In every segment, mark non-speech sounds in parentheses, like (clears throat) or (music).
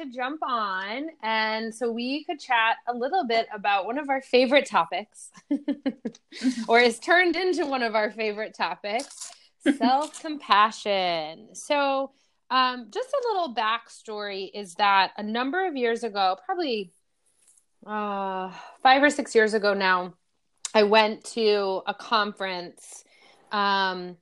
to jump on, and so we could chat a little bit about one of our favorite topics, (laughs) or is turned into one of our favorite topics (laughs) self compassion. So, um, just a little backstory is that a number of years ago, probably uh, five or six years ago now, I went to a conference um,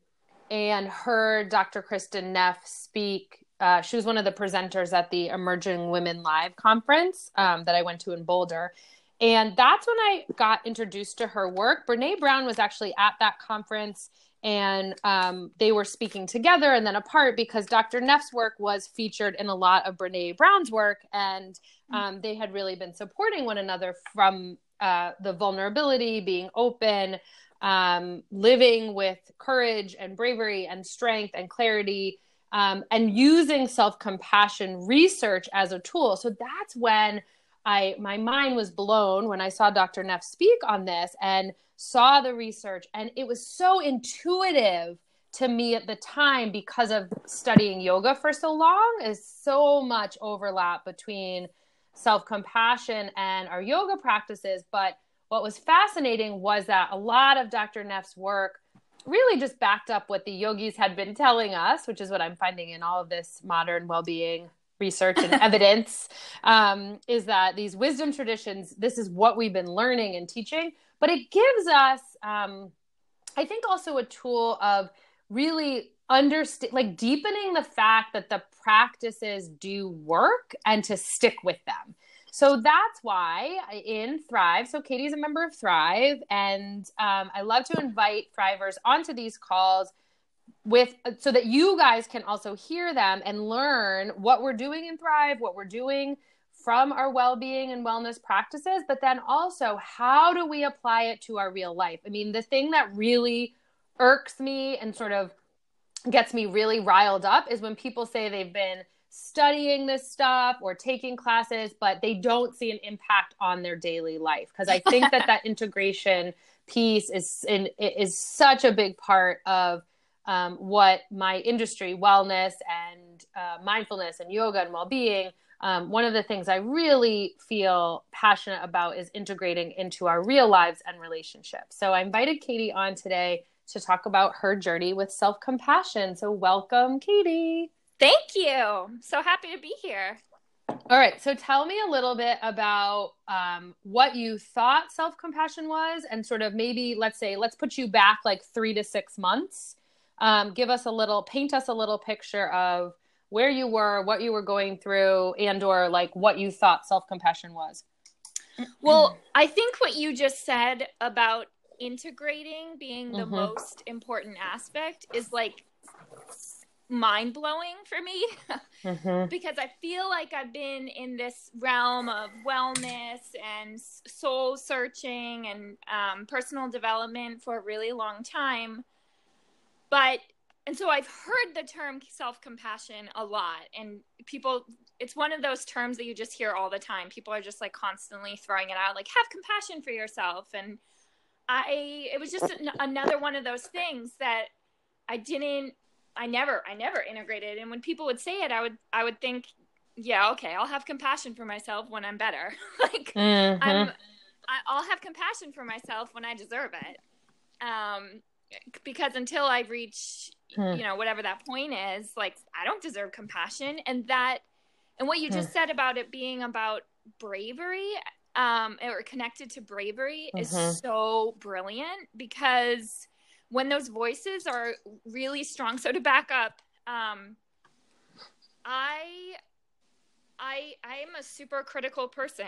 and heard Dr. Kristin Neff speak. Uh, she was one of the presenters at the Emerging Women Live conference um, that I went to in Boulder. And that's when I got introduced to her work. Brene Brown was actually at that conference and um, they were speaking together and then apart because Dr. Neff's work was featured in a lot of Brene Brown's work, and um, they had really been supporting one another from uh, the vulnerability, being open, um, living with courage and bravery and strength and clarity, um, and using self compassion research as a tool. So that's when I my mind was blown when I saw Dr. Neff speak on this and saw the research, and it was so intuitive to me at the time because of studying yoga for so long is so much overlap between self compassion and our yoga practices. But what was fascinating was that a lot of Dr. Neff's work really just backed up what the yogis had been telling us, which is what I'm finding in all of this modern well being research and (laughs) evidence um, is that these wisdom traditions, this is what we've been learning and teaching, but it gives us, um, I think, also a tool of really understand like deepening the fact that the practices do work and to stick with them so that's why in thrive so katie's a member of thrive and um, i love to invite thrivers onto these calls with so that you guys can also hear them and learn what we're doing in thrive what we're doing from our well-being and wellness practices but then also how do we apply it to our real life? I mean the thing that really irks me and sort of gets me really riled up is when people say they've been studying this stuff or taking classes but they don't see an impact on their daily life because i think that that (laughs) integration piece is in, is such a big part of um, what my industry wellness and uh, mindfulness and yoga and well-being um, one of the things i really feel passionate about is integrating into our real lives and relationships so i invited katie on today to talk about her journey with self compassion. So, welcome, Katie. Thank you. So happy to be here. All right. So, tell me a little bit about um, what you thought self compassion was, and sort of maybe, let's say, let's put you back like three to six months. Um, give us a little, paint us a little picture of where you were, what you were going through, and or like what you thought self compassion was. Well, I think what you just said about integrating being the mm-hmm. most important aspect is like mind blowing for me mm-hmm. (laughs) because I feel like I've been in this realm of wellness and soul searching and um, personal development for a really long time. But, and so I've heard the term self compassion a lot, and people, it's one of those terms that you just hear all the time. People are just like constantly throwing it out, like, have compassion for yourself. And, I it was just an, another one of those things that I didn't I never I never integrated and when people would say it I would I would think yeah okay I'll have compassion for myself when I'm better (laughs) like mm-hmm. I'm I'll have compassion for myself when I deserve it um because until I reach hmm. you know whatever that point is like I don't deserve compassion and that and what you just hmm. said about it being about bravery um, or connected to bravery mm-hmm. is so brilliant because when those voices are really strong. So to back up, um, I I I am a super critical person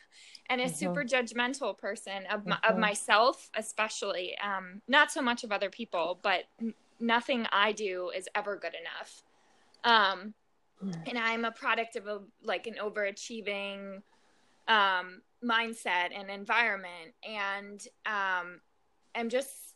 (laughs) and a mm-hmm. super judgmental person of mm-hmm. of myself especially. Um, not so much of other people, but n- nothing I do is ever good enough. Um, mm. and I'm a product of a like an overachieving um, mindset and environment and um i'm just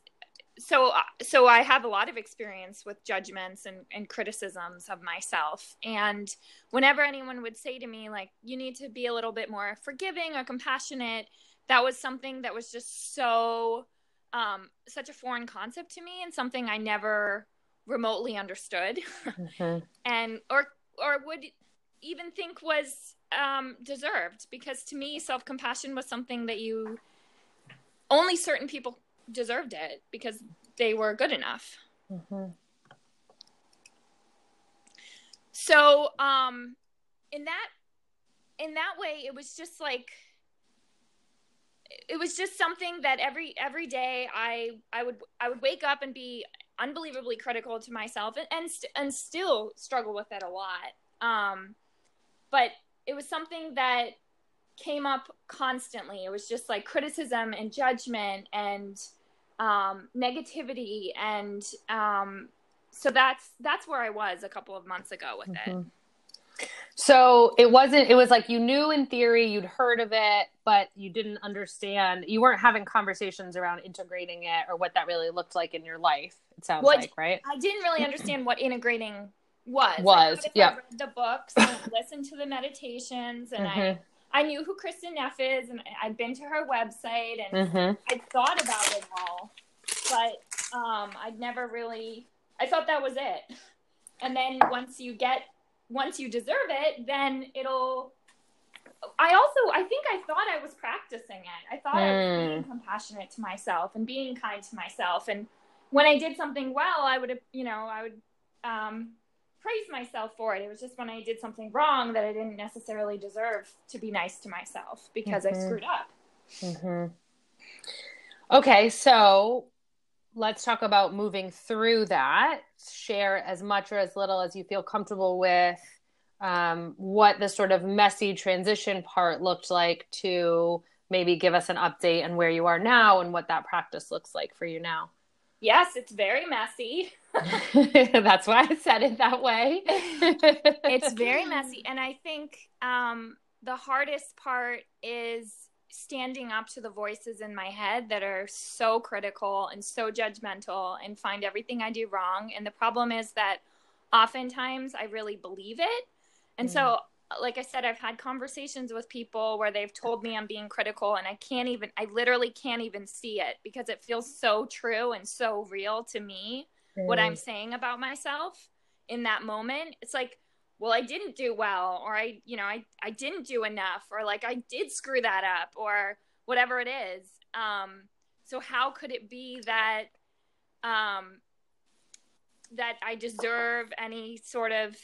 so so i have a lot of experience with judgments and, and criticisms of myself and whenever anyone would say to me like you need to be a little bit more forgiving or compassionate that was something that was just so um, such a foreign concept to me and something I never remotely understood, mm-hmm. (laughs) and or or would even think was um, deserved. Because to me, self compassion was something that you only certain people deserved it because they were good enough. Mm-hmm. So, um, in that in that way, it was just like it was just something that every every day I I would I would wake up and be unbelievably critical to myself and and, st- and still struggle with it a lot. Um, but it was something that came up constantly. It was just like criticism and judgment and um, negativity, and um, so that's that's where I was a couple of months ago with mm-hmm. it. So it wasn't, it was like you knew in theory, you'd heard of it, but you didn't understand. You weren't having conversations around integrating it or what that really looked like in your life, it sounds well, like, right? I didn't really understand what integrating was. Was, yeah. read the books and listened to the meditations and mm-hmm. I. I knew who Kristin Neff is, and I'd been to her website, and mm-hmm. I'd thought about it all, but um, I'd never really. I thought that was it. And then once you get once you deserve it, then it'll. I also, I think I thought I was practicing it. I thought mm. I was being hmm. compassionate to myself and being kind to myself. And when I did something well, I would, you know, I would um, praise myself for it. It was just when I did something wrong that I didn't necessarily deserve to be nice to myself because mm-hmm. I screwed up. Mm-hmm. Okay, so let's talk about moving through that. Share as much or as little as you feel comfortable with. Um, what the sort of messy transition part looked like to maybe give us an update on where you are now and what that practice looks like for you now. Yes, it's very messy. (laughs) (laughs) That's why I said it that way. (laughs) it's very messy. And I think um, the hardest part is standing up to the voices in my head that are so critical and so judgmental and find everything I do wrong. And the problem is that oftentimes I really believe it. And mm. so, like I said, I've had conversations with people where they've told me I'm being critical, and I can't even, I literally can't even see it because it feels so true and so real to me mm. what I'm saying about myself in that moment. It's like, well i didn't do well or i you know i i didn't do enough or like i did screw that up or whatever it is um so how could it be that um that i deserve any sort of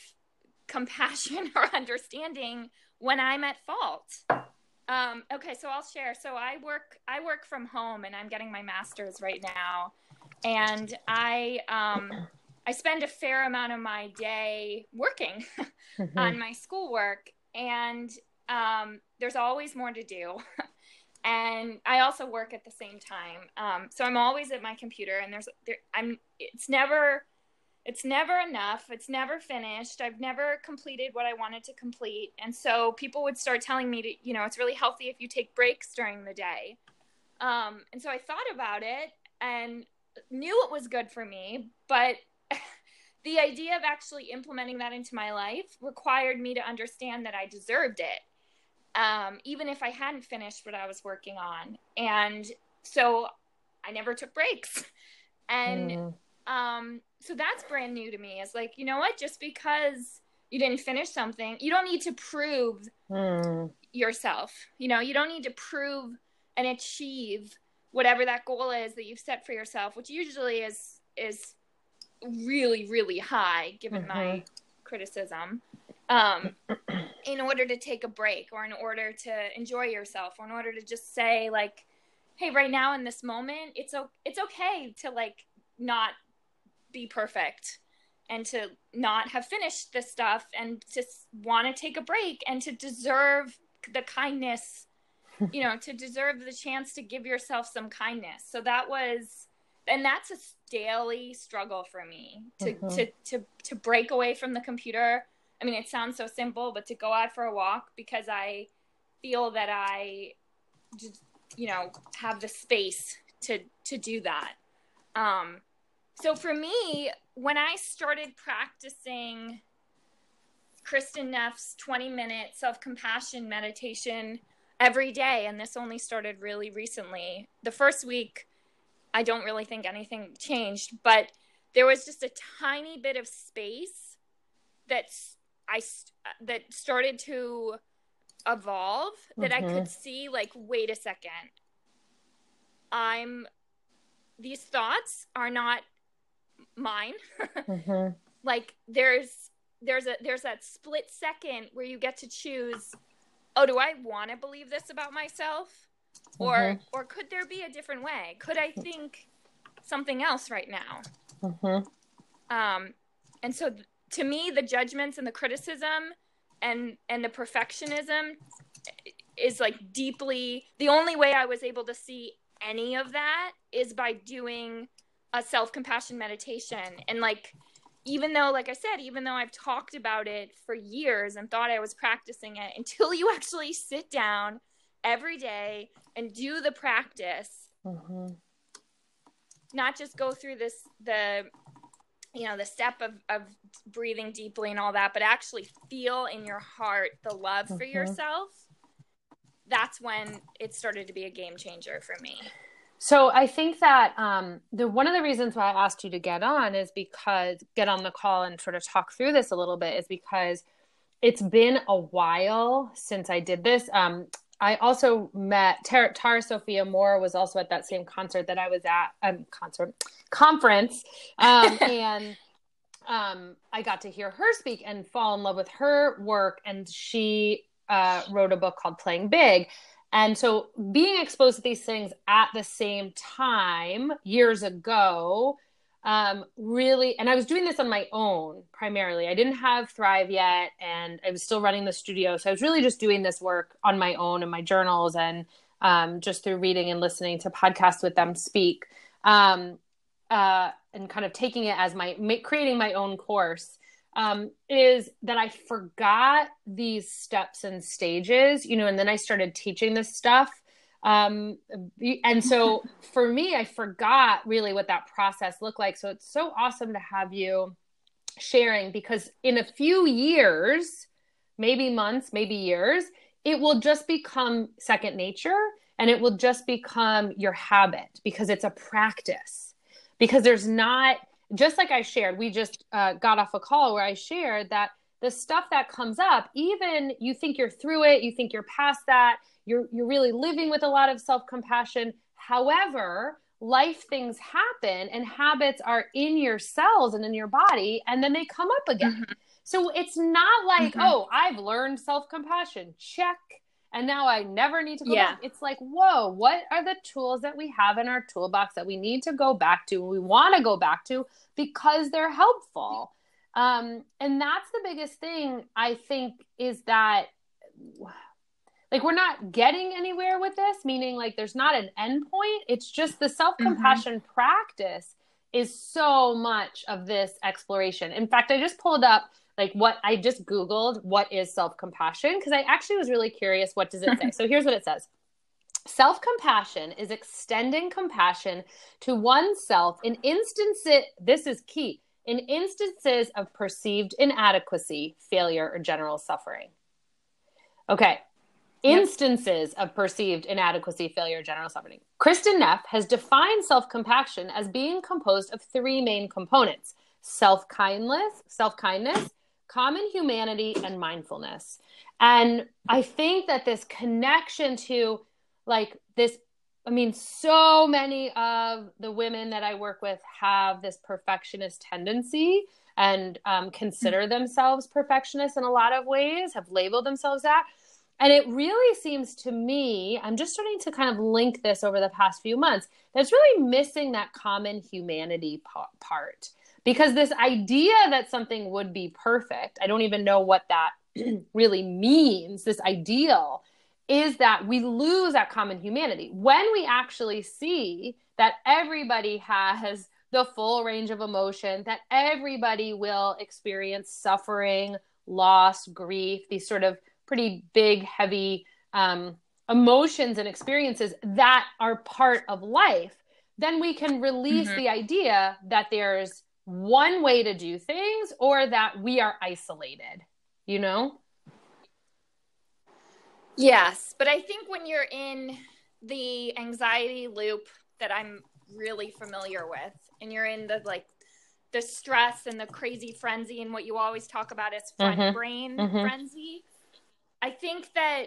compassion (laughs) or understanding when i'm at fault. Um okay so i'll share. So i work i work from home and i'm getting my master's right now. And i um I spend a fair amount of my day working (laughs) mm-hmm. on my schoolwork, and um, there's always more to do. (laughs) and I also work at the same time, um, so I'm always at my computer, and there's there, I'm it's never it's never enough. It's never finished. I've never completed what I wanted to complete, and so people would start telling me to you know it's really healthy if you take breaks during the day. Um, and so I thought about it and knew it was good for me, but (laughs) the idea of actually implementing that into my life required me to understand that I deserved it, um, even if I hadn't finished what I was working on. And so I never took breaks. And mm. Um, so that's brand new to me. It's like, you know what? Just because you didn't finish something, you don't need to prove mm. yourself. You know, you don't need to prove and achieve whatever that goal is that you've set for yourself, which usually is is really really high given mm-hmm. my criticism um, (clears throat) in order to take a break or in order to enjoy yourself or in order to just say like hey right now in this moment it's o- it's okay to like not be perfect and to not have finished this stuff and to want to take a break and to deserve the kindness (laughs) you know to deserve the chance to give yourself some kindness so that was and that's a daily struggle for me to mm-hmm. to to to break away from the computer. I mean, it sounds so simple, but to go out for a walk because I feel that I you know have the space to to do that. Um, so for me, when I started practicing Kristin Neff's 20 minute self compassion meditation every day, and this only started really recently, the first week I don't really think anything changed, but there was just a tiny bit of space that I that started to evolve that mm-hmm. I could mm-hmm. see like wait a second. I'm these thoughts are not mine. (laughs) mm-hmm. Like there's there's a there's that split second where you get to choose oh do I want to believe this about myself or mm-hmm. or could there be a different way could i think something else right now mm-hmm. um and so th- to me the judgments and the criticism and and the perfectionism is like deeply the only way i was able to see any of that is by doing a self-compassion meditation and like even though like i said even though i've talked about it for years and thought i was practicing it (laughs) until you actually sit down every day and do the practice mm-hmm. not just go through this the you know the step of, of breathing deeply and all that but actually feel in your heart the love mm-hmm. for yourself that's when it started to be a game changer for me so I think that um, the one of the reasons why I asked you to get on is because get on the call and sort of talk through this a little bit is because it's been a while since I did this. Um, I also met Tara, Tara Sophia Mohr was also at that same concert that I was at um concert conference um, (laughs) and um, I got to hear her speak and fall in love with her work and she uh, wrote a book called Playing Big and so being exposed to these things at the same time years ago um, really, and I was doing this on my own primarily. I didn't have Thrive yet, and I was still running the studio. So I was really just doing this work on my own in my journals and um, just through reading and listening to podcasts with them speak, um, uh, and kind of taking it as my creating my own course. Um, is that I forgot these steps and stages, you know, and then I started teaching this stuff um, and so (laughs) for me, I forgot really what that process looked like. So it's so awesome to have you sharing because in a few years, maybe months, maybe years, it will just become second nature and it will just become your habit because it's a practice. Because there's not, just like I shared, we just uh, got off a call where I shared that the stuff that comes up, even you think you're through it, you think you're past that, you're you're really living with a lot of self-compassion however life things happen and habits are in your cells and in your body and then they come up again mm-hmm. so it's not like mm-hmm. oh i've learned self-compassion check and now i never need to go yeah. back it's like whoa what are the tools that we have in our toolbox that we need to go back to and we want to go back to because they're helpful um, and that's the biggest thing i think is that like we're not getting anywhere with this meaning like there's not an end point it's just the self-compassion mm-hmm. practice is so much of this exploration in fact i just pulled up like what i just googled what is self-compassion because i actually was really curious what does it say? (laughs) So here's what it says. Self-compassion is extending compassion to oneself in instances this is key in instances of perceived inadequacy failure or general suffering. Okay instances of perceived inadequacy, failure, general suffering. Kristin Neff has defined self compassion as being composed of three main components self kindness, self kindness, common humanity, and mindfulness. And I think that this connection to like this, I mean, so many of the women that I work with have this perfectionist tendency and um, consider mm-hmm. themselves perfectionists in a lot of ways, have labeled themselves that. And it really seems to me, I'm just starting to kind of link this over the past few months, that's really missing that common humanity part. Because this idea that something would be perfect, I don't even know what that (clears throat) really means, this ideal, is that we lose that common humanity. When we actually see that everybody has the full range of emotion, that everybody will experience suffering, loss, grief, these sort of pretty big, heavy um, emotions and experiences that are part of life, then we can release mm-hmm. the idea that there's one way to do things or that we are isolated, you know? Yes, but I think when you're in the anxiety loop that I'm really familiar with and you're in the like the stress and the crazy frenzy and what you always talk about is front mm-hmm. brain mm-hmm. frenzy i think that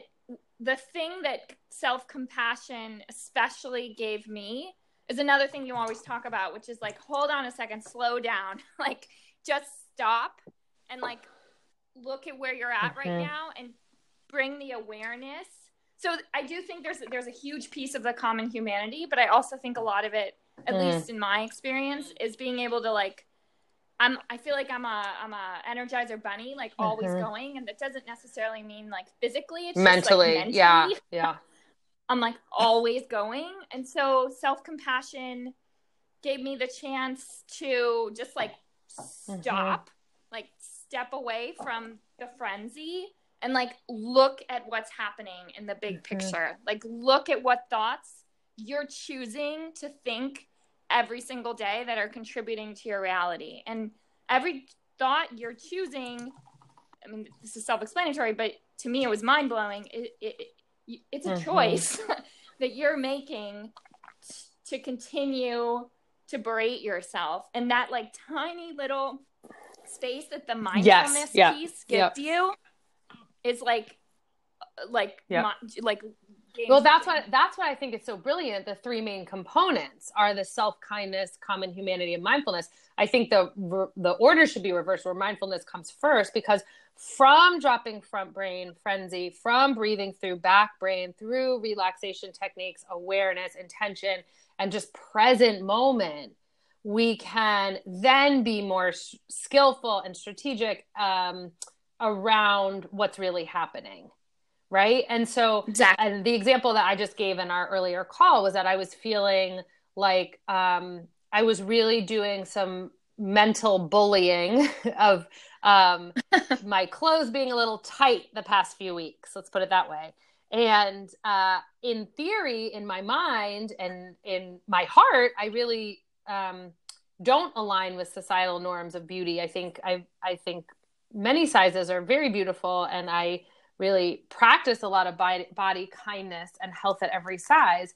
the thing that self-compassion especially gave me is another thing you always talk about which is like hold on a second slow down (laughs) like just stop and like look at where you're at mm-hmm. right now and bring the awareness so i do think there's there's a huge piece of the common humanity but i also think a lot of it at mm. least in my experience is being able to like I'm I feel like I'm a I'm a energizer bunny, like mm-hmm. always going, and that doesn't necessarily mean like physically. It's mentally, like mentally. yeah, (laughs) yeah. I'm like always going, and so self compassion gave me the chance to just like stop, mm-hmm. like step away from the frenzy and like look at what's happening in the big mm-hmm. picture. Like look at what thoughts you're choosing to think every single day that are contributing to your reality. And every thought you're choosing, I mean, this is self explanatory, but to me, it was mind blowing. It, it, it's a mm-hmm. choice (laughs) that you're making t- to continue to berate yourself. And that, like, tiny little space that the mindfulness yes. piece gives yep. you is like, like, yep. my, like well that's what that's what i think is so brilliant the three main components are the self-kindness common humanity and mindfulness i think the the order should be reversed where mindfulness comes first because from dropping front brain frenzy from breathing through back brain through relaxation techniques awareness intention and just present moment we can then be more skillful and strategic um, around what's really happening right and so exactly. and the example that i just gave in our earlier call was that i was feeling like um, i was really doing some mental bullying (laughs) of um, (laughs) my clothes being a little tight the past few weeks let's put it that way and uh, in theory in my mind and in my heart i really um, don't align with societal norms of beauty i think i i think many sizes are very beautiful and i really practice a lot of body, body kindness and health at every size.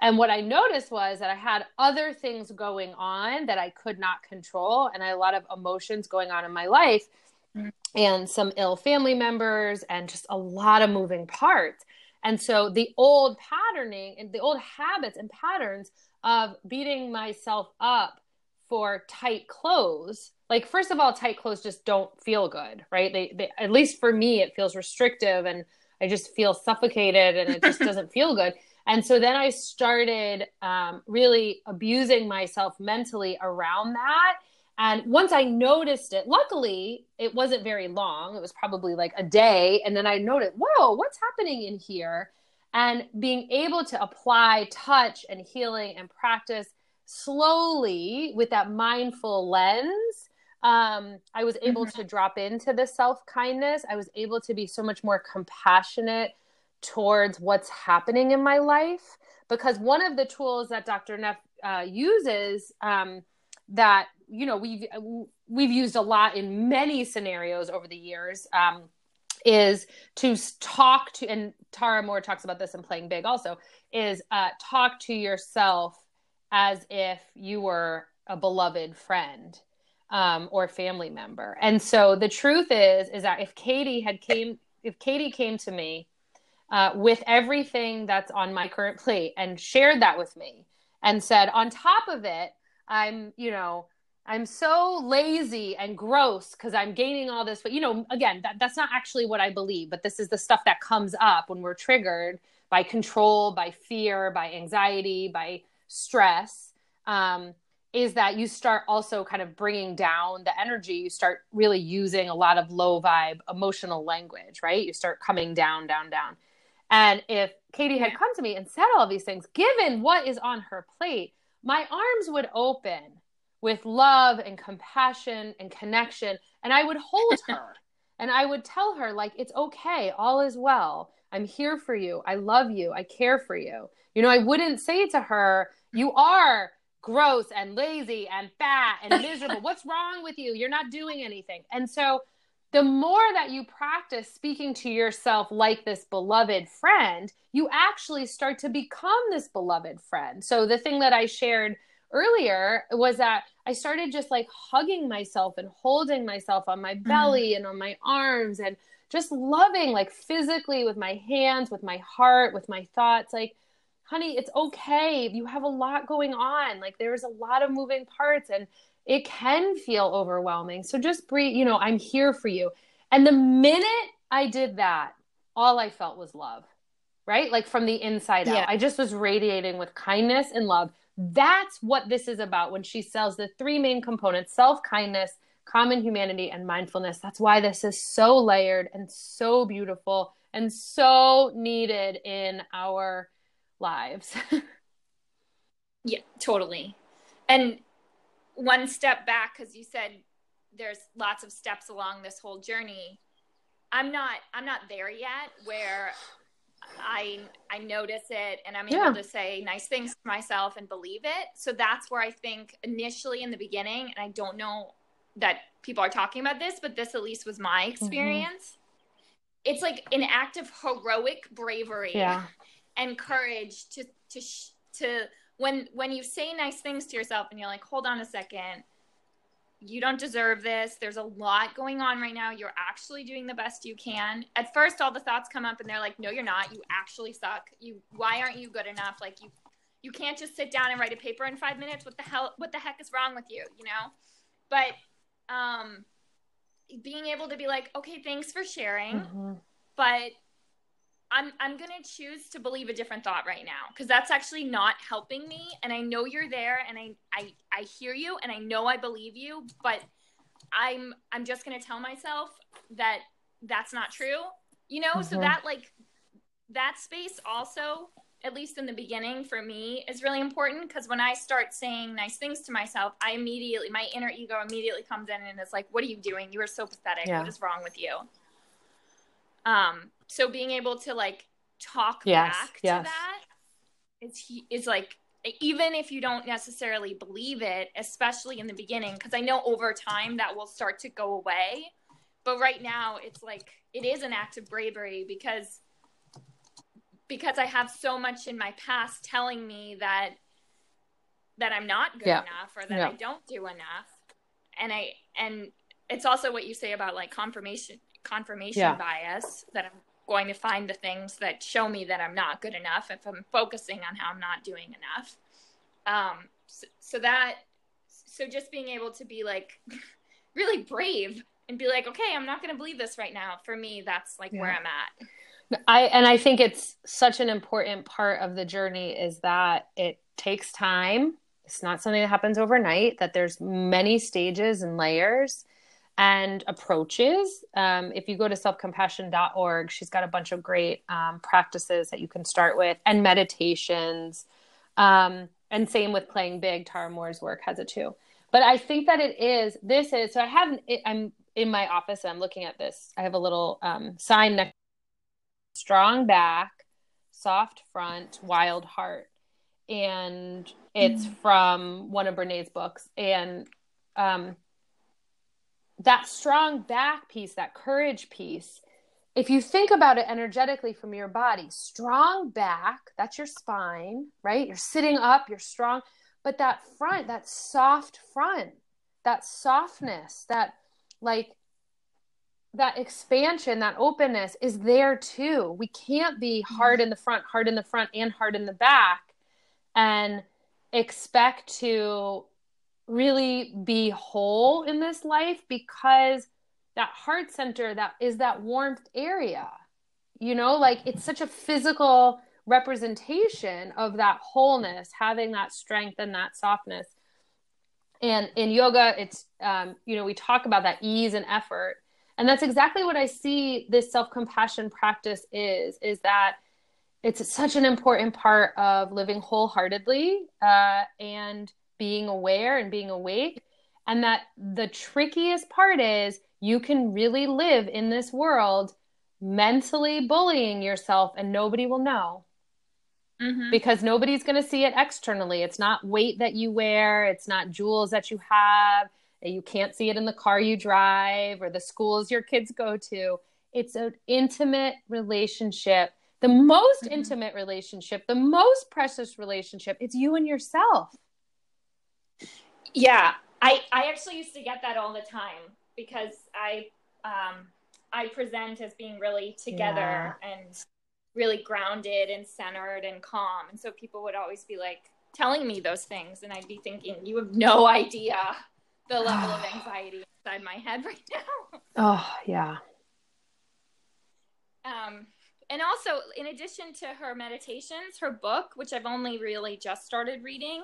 And what I noticed was that I had other things going on that I could not control, and I had a lot of emotions going on in my life, mm. and some ill family members, and just a lot of moving parts. And so the old patterning and the old habits and patterns of beating myself up for tight clothes like first of all tight clothes just don't feel good right? They, they at least for me it feels restrictive and i just feel suffocated and it just (laughs) doesn't feel good and so then i started um, really abusing myself mentally around that and once i noticed it luckily it wasn't very long it was probably like a day and then i noticed whoa what's happening in here and being able to apply touch and healing and practice slowly with that mindful lens um, I was able mm-hmm. to drop into the self kindness. I was able to be so much more compassionate towards what's happening in my life. Because one of the tools that Dr. Neff uh, uses um, that you know we've we've used a lot in many scenarios over the years um, is to talk to and Tara Mohr talks about this in Playing Big also is uh, talk to yourself as if you were a beloved friend um, or family member. And so the truth is, is that if Katie had came, if Katie came to me uh, with everything that's on my current plate and shared that with me and said, on top of it, I'm, you know, I'm so lazy and gross because I'm gaining all this. But, you know, again, that, that's not actually what I believe, but this is the stuff that comes up when we're triggered by control, by fear, by anxiety, by stress. Um, is that you start also kind of bringing down the energy. You start really using a lot of low vibe emotional language, right? You start coming down, down, down. And if Katie had come to me and said all these things, given what is on her plate, my arms would open with love and compassion and connection. And I would hold (laughs) her and I would tell her, like, it's okay. All is well. I'm here for you. I love you. I care for you. You know, I wouldn't say to her, you are gross and lazy and fat and miserable. (laughs) What's wrong with you? You're not doing anything. And so the more that you practice speaking to yourself like this beloved friend, you actually start to become this beloved friend. So the thing that I shared earlier was that I started just like hugging myself and holding myself on my mm-hmm. belly mm. and on my arms and just loving like physically with my hands, with my heart, with my thoughts like honey, it's okay. You have a lot going on. Like there's a lot of moving parts and it can feel overwhelming. So just breathe, you know, I'm here for you. And the minute I did that, all I felt was love, right? Like from the inside yeah. out. I just was radiating with kindness and love. That's what this is about when she sells the three main components self kindness, common humanity, and mindfulness. That's why this is so layered and so beautiful and so needed in our lives. (laughs) yeah, totally. And one step back, because you said there's lots of steps along this whole journey. I'm not I'm not there yet where I I notice it and I'm able yeah. to say nice things to myself and believe it. So that's where I think initially in the beginning, and I don't know that people are talking about this, but this at least was my mm-hmm. experience. Mm-hmm. It's like an act of heroic bravery yeah. and courage to to to when when you say nice things to yourself and you're like, hold on a second, you don't deserve this. There's a lot going on right now. You're actually doing the best you can. At first, all the thoughts come up and they're like, no, you're not. You actually suck. You, why aren't you good enough? Like you, you can't just sit down and write a paper in five minutes. What the hell, what the heck is wrong with you? You know? But, um, being able to be like, okay, thanks for sharing, mm-hmm. but I'm I'm going to choose to believe a different thought right now because that's actually not helping me and I know you're there and I I I hear you and I know I believe you but I'm I'm just going to tell myself that that's not true. You know, mm-hmm. so that like that space also at least in the beginning for me is really important because when I start saying nice things to myself, I immediately my inner ego immediately comes in and is like, "What are you doing? You are so pathetic. Yeah. What is wrong with you?" Um, so being able to like talk yes, back yes. to that is is like even if you don't necessarily believe it, especially in the beginning, because I know over time that will start to go away. But right now, it's like it is an act of bravery because because I have so much in my past telling me that that I'm not good yeah. enough or that yeah. I don't do enough, and I and it's also what you say about like confirmation confirmation yeah. bias that I'm going to find the things that show me that I'm not good enough if I'm focusing on how I'm not doing enough. Um, so, so that, so just being able to be like (laughs) really brave and be like, okay, I'm not going to believe this right now. For me, that's like yeah. where I'm at. I and I think it's such an important part of the journey is that it takes time. It's not something that happens overnight. That there's many stages and layers and approaches. Um, if you go to selfcompassion.org, she's got a bunch of great um, practices that you can start with and meditations. Um, and same with playing big. Tara Mohr's work has it too. But I think that it is, this is, so I have, I'm in my office and I'm looking at this. I have a little um, sign next strong back, soft front, wild heart. And it's mm. from one of Brene's books. And um, that strong back piece, that courage piece, if you think about it energetically from your body, strong back, that's your spine, right? You're sitting up, you're strong. But that front, that soft front, that softness, that like that expansion, that openness is there too. We can't be mm-hmm. hard in the front, hard in the front, and hard in the back and expect to really be whole in this life because that heart center that is that warmth area you know? Like it's such a physical representation of that wholeness having that strength and that softness. And in yoga it's um, you know we talk about that ease and effort. And that's exactly what i see this self-compassion practice is is that it's such an important part of living wholeheartedly uh, and being aware and being awake. And that the trickiest part is you can really live in this world mentally bullying yourself and nobody will know. Mm-hmm. Because nobody's going to see it externally. It's not weight that you wear, it's not jewels that you have, You can't see it in the car you drive or the schools your kids go to. It's an intimate relationship, the most mm-hmm. intimate relationship, the most precious relationship. It's you and yourself. Yeah, I I actually used to get that all the time because I um I present as being really together yeah. and really grounded and centered and calm. And so people would always be like telling me those things and I'd be thinking you have no idea the level of (sighs) anxiety inside my head right (laughs) now. Oh, yeah. Um and also in addition to her meditations, her book, which I've only really just started reading,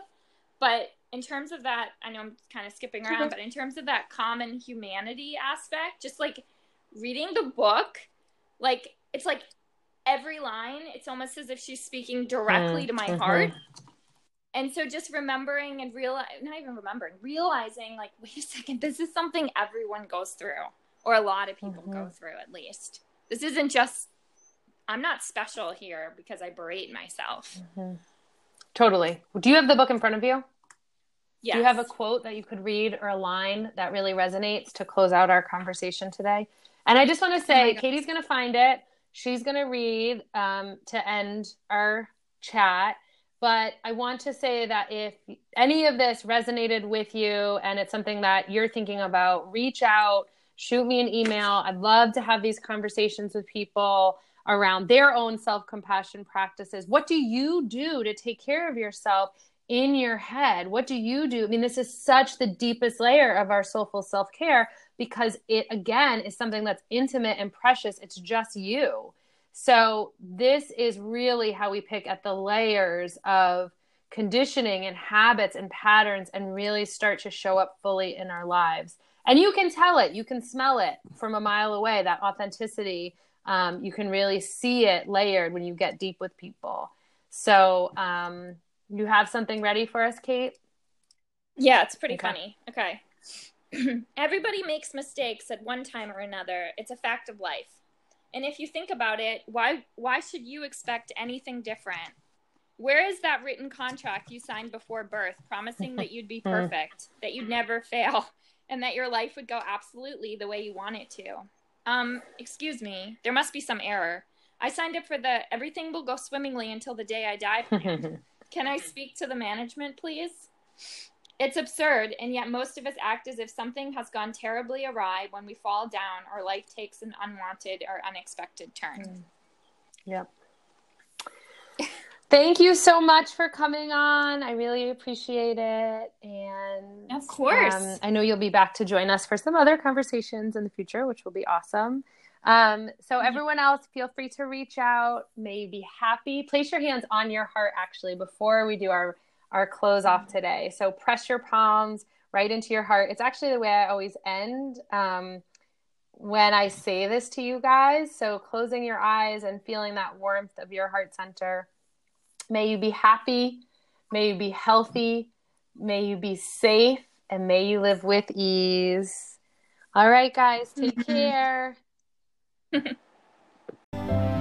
but in terms of that, I know I'm kind of skipping around, but in terms of that common humanity aspect, just like reading the book, like it's like every line, it's almost as if she's speaking directly mm, to my mm-hmm. heart. And so just remembering and realize not even remembering, realizing like, wait a second, this is something everyone goes through, or a lot of people mm-hmm. go through at least. This isn't just I'm not special here because I berate myself. Totally. Do you have the book in front of you? Yes. Do you have a quote that you could read or a line that really resonates to close out our conversation today? And I just want to oh say, oh Katie's going to find it. She's going to read um, to end our chat. But I want to say that if any of this resonated with you and it's something that you're thinking about, reach out, shoot me an email. I'd love to have these conversations with people around their own self compassion practices. What do you do to take care of yourself in your head? What do you do? I mean this is such the deepest layer of our soulful self-care because it again is something that's intimate and precious. It's just you. So this is really how we pick at the layers of conditioning and habits and patterns and really start to show up fully in our lives. And you can tell it. You can smell it from a mile away that authenticity um, you can really see it layered when you get deep with people so um, you have something ready for us, Kate? Yeah, it's pretty okay. funny. Okay. (clears throat) Everybody makes mistakes at one time or another. It's a fact of life. And if you think about it, why why should you expect anything different? Where is that written contract you signed before birth promising that you'd be hmm. (laughs) perfect, that you'd never fail, (laughs) and that your life would go absolutely the way you want it to? Um, excuse me, there must be some error. I signed up for the everything will go swimmingly until the day I die (laughs) Can I speak to the management, please? It's absurd, and yet most of us act as if something has gone terribly awry when we fall down or life takes an unwanted or unexpected turn. Mm. Yep. Thank you so much for coming on. I really appreciate it. And of course, um, I know you'll be back to join us for some other conversations in the future, which will be awesome. Um, so everyone else, feel free to reach out. May be happy. Place your hands on your heart actually before we do our our close off today. So press your palms right into your heart. It's actually the way I always end um, when I say this to you guys. So closing your eyes and feeling that warmth of your heart center. May you be happy. May you be healthy. May you be safe. And may you live with ease. All right, guys, take (laughs) care. (laughs)